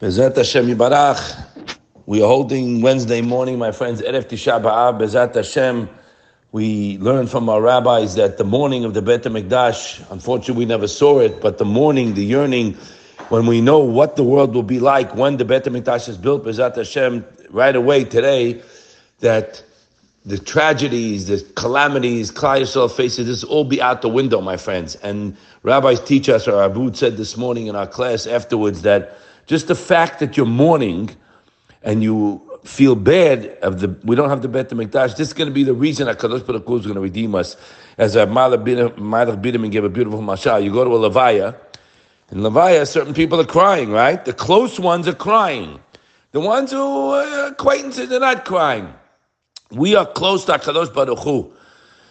Bezat Hashem Yibarach. We are holding Wednesday morning, my friends, Erev Tisha B'Av, Bezat Hashem. We learned from our rabbis that the morning of the Bet HaMikdash, unfortunately we never saw it, but the morning, the yearning, when we know what the world will be like when the Bet HaMikdash is built, Bezat Hashem, right away today, that the tragedies, the calamities, Klal Yisrael faces, this all be out the window, my friends. And rabbis teach us, or Abud said this morning in our class afterwards, that just the fact that you're mourning and you feel bad of the we don't have the Bet Mikdash, this is going to be the reason that Kadosh Baruch Hu is going to redeem us. As a Malach Bidim gave a beautiful mashal, you go to a Levaya, in Levaya, certain people are crying, right? The close ones are crying. The ones who are acquaintances are not crying. We are close to Kadosh Baruch Hu.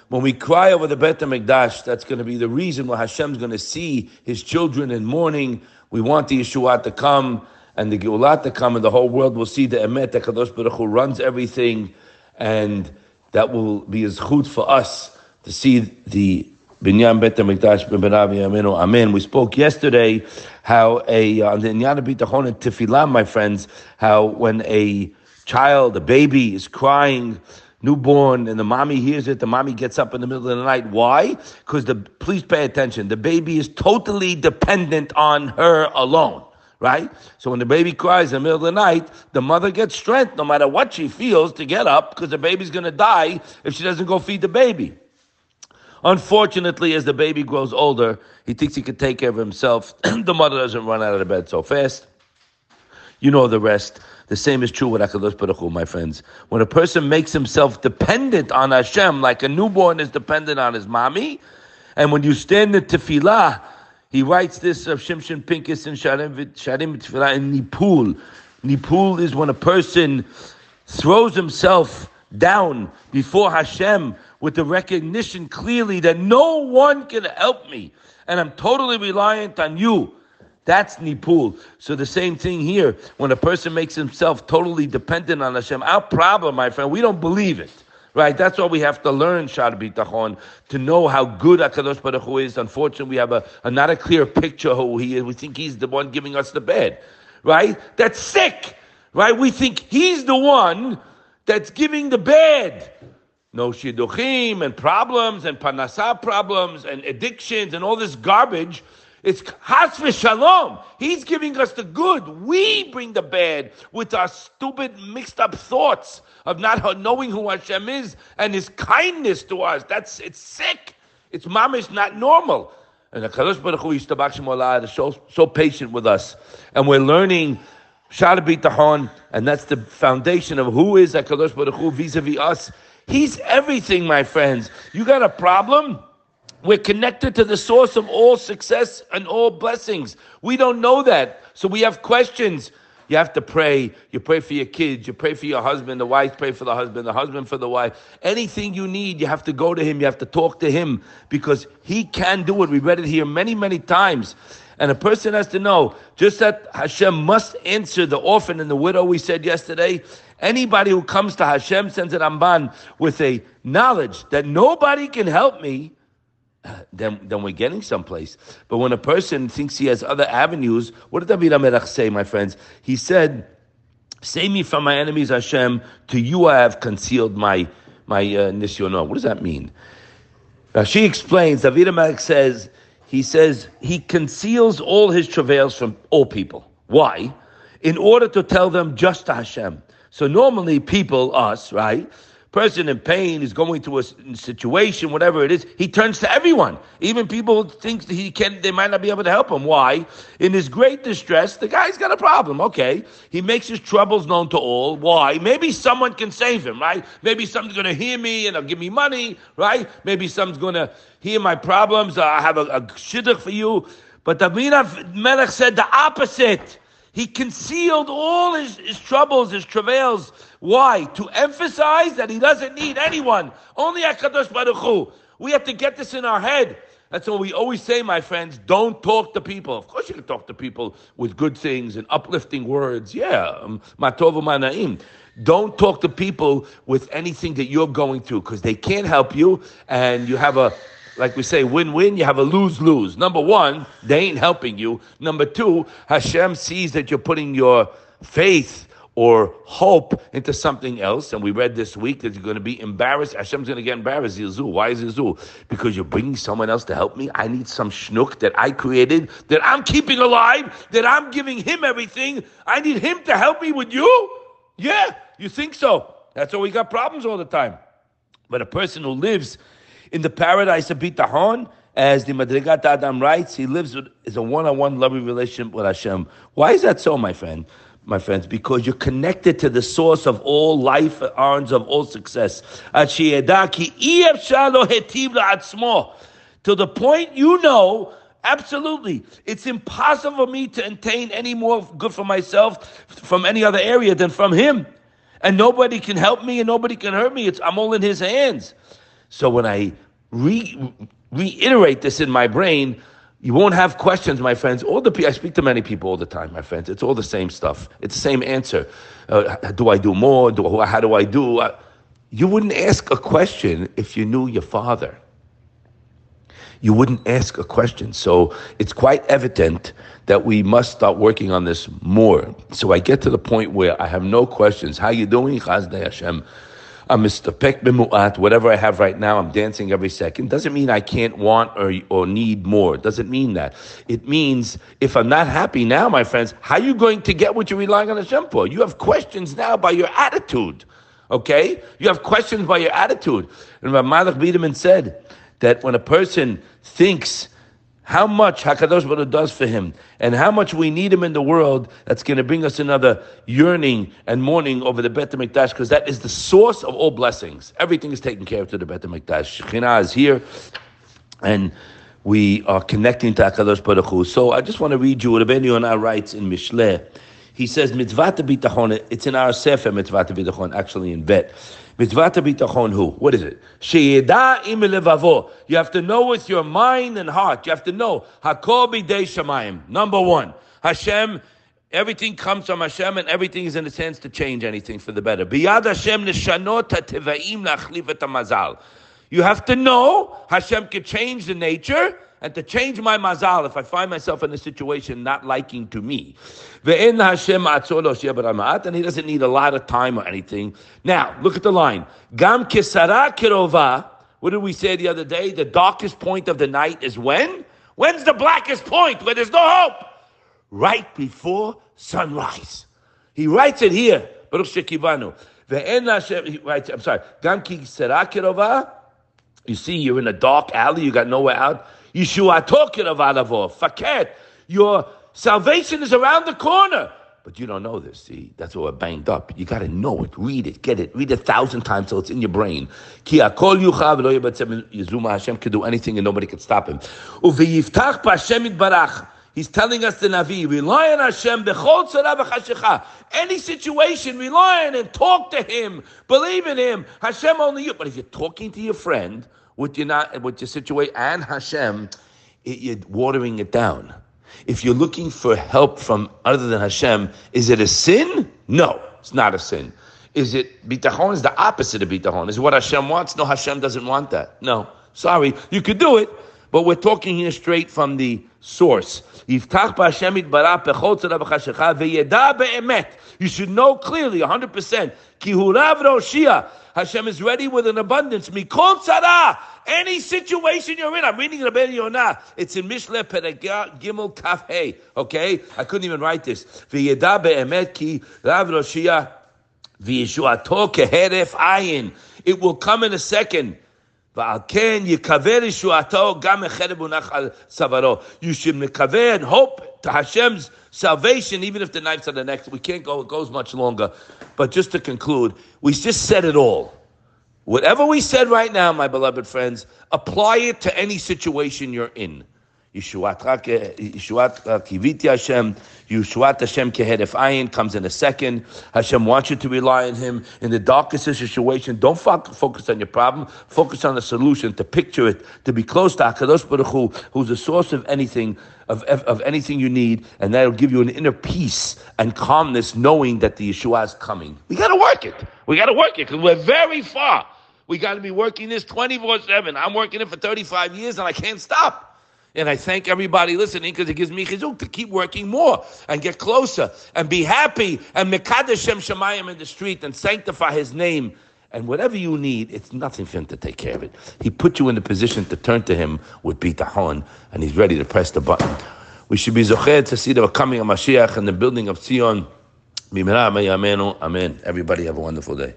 When we cry over the Bet Mikdash, that's going to be the reason why Hashem's going to see His children in mourning. We want the Yeshua to come and the Geulah to come, and the whole world will see the Emet, that Kadosh Baruch Hu runs everything, and that will be a chut for us to see the Binyan Bet HaMikdash B'Berav Yaminu Amen. We spoke yesterday how a, uh, on the Inyan B'Tachon and Tefillah, my friends, how when a child, a baby is crying, newborn, and the mommy hears it, the mommy gets up in the middle of the night. Why? Because the, please pay attention, the baby is totally dependent on her alone right? So when the baby cries in the middle of the night, the mother gets strength no matter what she feels to get up because the baby's to die if she doesn't go feed the baby. Unfortunately, as the baby grows older, he thinks he can take care of himself. the mother doesn't run out of the bed so fast. You know the rest. The same is true with HaKadosh Baruch Hu, my friends. When a person makes himself dependent on Hashem, like a newborn is dependent on his mommy, and when you stand in tefillah, he writes this of Shimshon Pincus and Sharim Tefillah in Nipul. Nipul is when a person throws himself down before Hashem with the recognition clearly that no one can help me and I'm totally reliant on you. That's Nipul. So the same thing here. When a person makes himself totally dependent on Hashem, our problem, my friend, we don't believe it. Right, that's why we have to learn Shar Bitachon to know how good Hakadosh Baruch Hu is. Unfortunately, we have a, a, not a clear picture who he is. We think he's the one giving us the bed, right? That's sick, right? We think he's the one that's giving the bed. No shidduchim and problems and panasa problems and addictions and all this garbage. It's has shalom. He's giving us the good. We bring the bad with our stupid, mixed up thoughts of not knowing who Hashem is and His kindness to us. That's it's sick. It's mamish not normal. And the Kadosh Baruch Hu is so so patient with us, and we're learning Shara Bitachon, and that's the foundation of who is Hakadosh Baruch Hu vis-a-vis us. He's everything, my friends. You got a problem? We're connected to the source of all success and all blessings. We don't know that. So we have questions. You have to pray. You pray for your kids. You pray for your husband. The wife pray for the husband. The husband for the wife. Anything you need, you have to go to him. You have to talk to him because he can do it. We read it here many, many times. And a person has to know just that Hashem must answer the orphan and the widow. We said yesterday. Anybody who comes to Hashem sends an amban with a knowledge that nobody can help me then, then we're getting someplace. But when a person thinks he has other avenues, what did David HaMelech say, my friends? He said, Save me from my enemies, Hashem. To you I have concealed my my uh, nisyono. What does that mean? Now She explains, David HaMelech says, he says, he conceals all his travails from all people. Why? In order to tell them just to Hashem. So normally people, us, right? Person in pain is going through a situation, whatever it is, he turns to everyone. Even people who think that he can, they might not be able to help him. Why? In his great distress, the guy's got a problem. Okay, he makes his troubles known to all. Why? Maybe someone can save him, right? Maybe someone's going to hear me and they'll give me money, right? Maybe someone's going to hear my problems. I have a, a shidduch for you. But David Melech said the opposite. He concealed all his, his troubles, his travails. Why? To emphasize that he doesn't need anyone. Only HaKadosh Baruch Hu. We have to get this in our head. That's what we always say, my friends. Don't talk to people. Of course, you can talk to people with good things and uplifting words. Yeah, um, matovu manaim. Don't talk to people with anything that you're going through because they can't help you, and you have a like we say, win-win. You have a lose-lose. Number one, they ain't helping you. Number two, Hashem sees that you're putting your faith or hope into something else. And we read this week that you're going to be embarrassed. Hashem's going to get embarrassed. Yizul. Why is Yizul? Because you're bringing someone else to help me. I need some schnook that I created, that I'm keeping alive, that I'm giving him everything. I need him to help me with you. Yeah, you think so. That's why we got problems all the time. But a person who lives in the paradise of Bitachon, as the Madrigat Adam writes, he lives with is a one-on-one loving relationship with Hashem. Why is that so, my friend? My friends, because you're connected to the source of all life, arms of all success. To the point you know, absolutely, it's impossible for me to attain any more good for myself from any other area than from Him and nobody can help me and nobody can hurt me. It's, I'm all in his hands. So when I re, reiterate this in my brain, you won't have questions, my friends. All the I speak to many people all the time, my friends. It's all the same stuff. It's the same answer. Uh, do I do more? Do, how do I do? Uh, you wouldn't ask a question if you knew your father you wouldn't ask a question. So it's quite evident that we must start working on this more. So I get to the point where I have no questions. How you doing? Chazdei Hashem. I'm Mr. Pek Bimu'at, whatever I have right now, I'm dancing every second. Doesn't mean I can't want or, or need more. Doesn't mean that. It means if I'm not happy now, my friends, how are you going to get what you're relying on Hashem for? You have questions now by your attitude. Okay? You have questions by your attitude. And Rav Meilech Biderman said, that when a person thinks how much Hakadosh Baruch does for him, and how much we need him in the world, that's going to bring us another yearning and mourning over the Bet Hamikdash, because that is the source of all blessings. Everything is taken care of to the Bet Hamikdash. Shekhinah is here, and we are connecting to Hakadosh Baruch Hu. So I just want to read you what Rabbeinu Yonah writes in Mishleh. He says, Mitzvah bitachon, it's in our Sefer Mitzvah bitachon, actually in Bet. Mitzvah bitachon who? What is it? Sheyeda im levavo. You have to know with your mind and heart. You have to know. Hakol b'dei shamayim. Number one, Hashem. Everything comes from Hashem, and everything is in a sense to change anything for the better. Biyad Hashem nishanot tevaim lachlif et. You have to know Hashem can change the nature and to change my mazal if I find myself in a situation not liking to me. And he doesn't need a lot of time or anything. Now, look at the line. Gam kisara kirova. What did we say the other day? The darkest point of the night is when? When's the blackest point where there's no hope? Right before sunrise. He writes it here. Baruch Shekivanu. He writes, I'm sorry. Gam kisara kirova. You see, you're in a dark alley, you got nowhere out. Yeshua talking of Alavo. Faket. Your salvation is around the corner. But you don't know this, see? That's why we're banged up. You got to know it, read it, get it, read it a thousand times so it's in your brain. Ki akol yuchav Hashem can do anything and nobody can stop him. Uveyiftach b'Hashem barach. He's telling us the Navi, rely on Hashem, b'chol Any situation, rely on Him, talk to Him, believe in Him. Hashem only you. But if you're talking to your friend, with your not with your situation and Hashem, it, you're watering it down. If you're looking for help from other than Hashem, is it a sin? No, it's not a sin. Is it bitachon? Is the opposite of bitachon? Is what Hashem wants? No, Hashem doesn't want that. No, sorry, you could do it, but we're talking here straight from the source. You should know clearly, 100%. Hashem is ready with an abundance. Any situation you're in, I'm reading Rabbi Yonah. It's in Mishle Perek Gimel Kaf Hey. Okay, I couldn't even write this. V'yeda be'emet ki Rav Roshia v'yeshuato keheref ayin. It will come in a second. You should and hope to Hashem's salvation, even if the knife's on the neck. We can't go, it goes much longer. But just to conclude, we just said it all. Whatever we said right now, my beloved friends, apply it to any situation you're in. Yeshuat kiviti Hashem, Yeshuat Hashem kehedef ayin comes in a second. Hashem wants you to rely on Him in the darkest situation. Don't focus on your problem. Focus on the solution. To picture it, to be close to Hakadosh Baruch Hu, who's the source of anything, of, of anything you need, and that'll give you an inner peace and calmness, knowing that the Yeshua is coming. We got to work it. We got to work it because we're very far. We got to be working this 24 7. I'm working it for 35 years and I can't stop. And I thank everybody listening because it gives me chizuk to keep working more and get closer and be happy and mekadesh Shem Shemayim in the street and sanctify His name. And whatever you need, it's nothing for Him to take care of it. He put you in the position to turn to Him with bitachon, and He's ready to press the button. We should be zochet to see the coming of Mashiach and the building of Zion. Amen. Everybody have a wonderful day.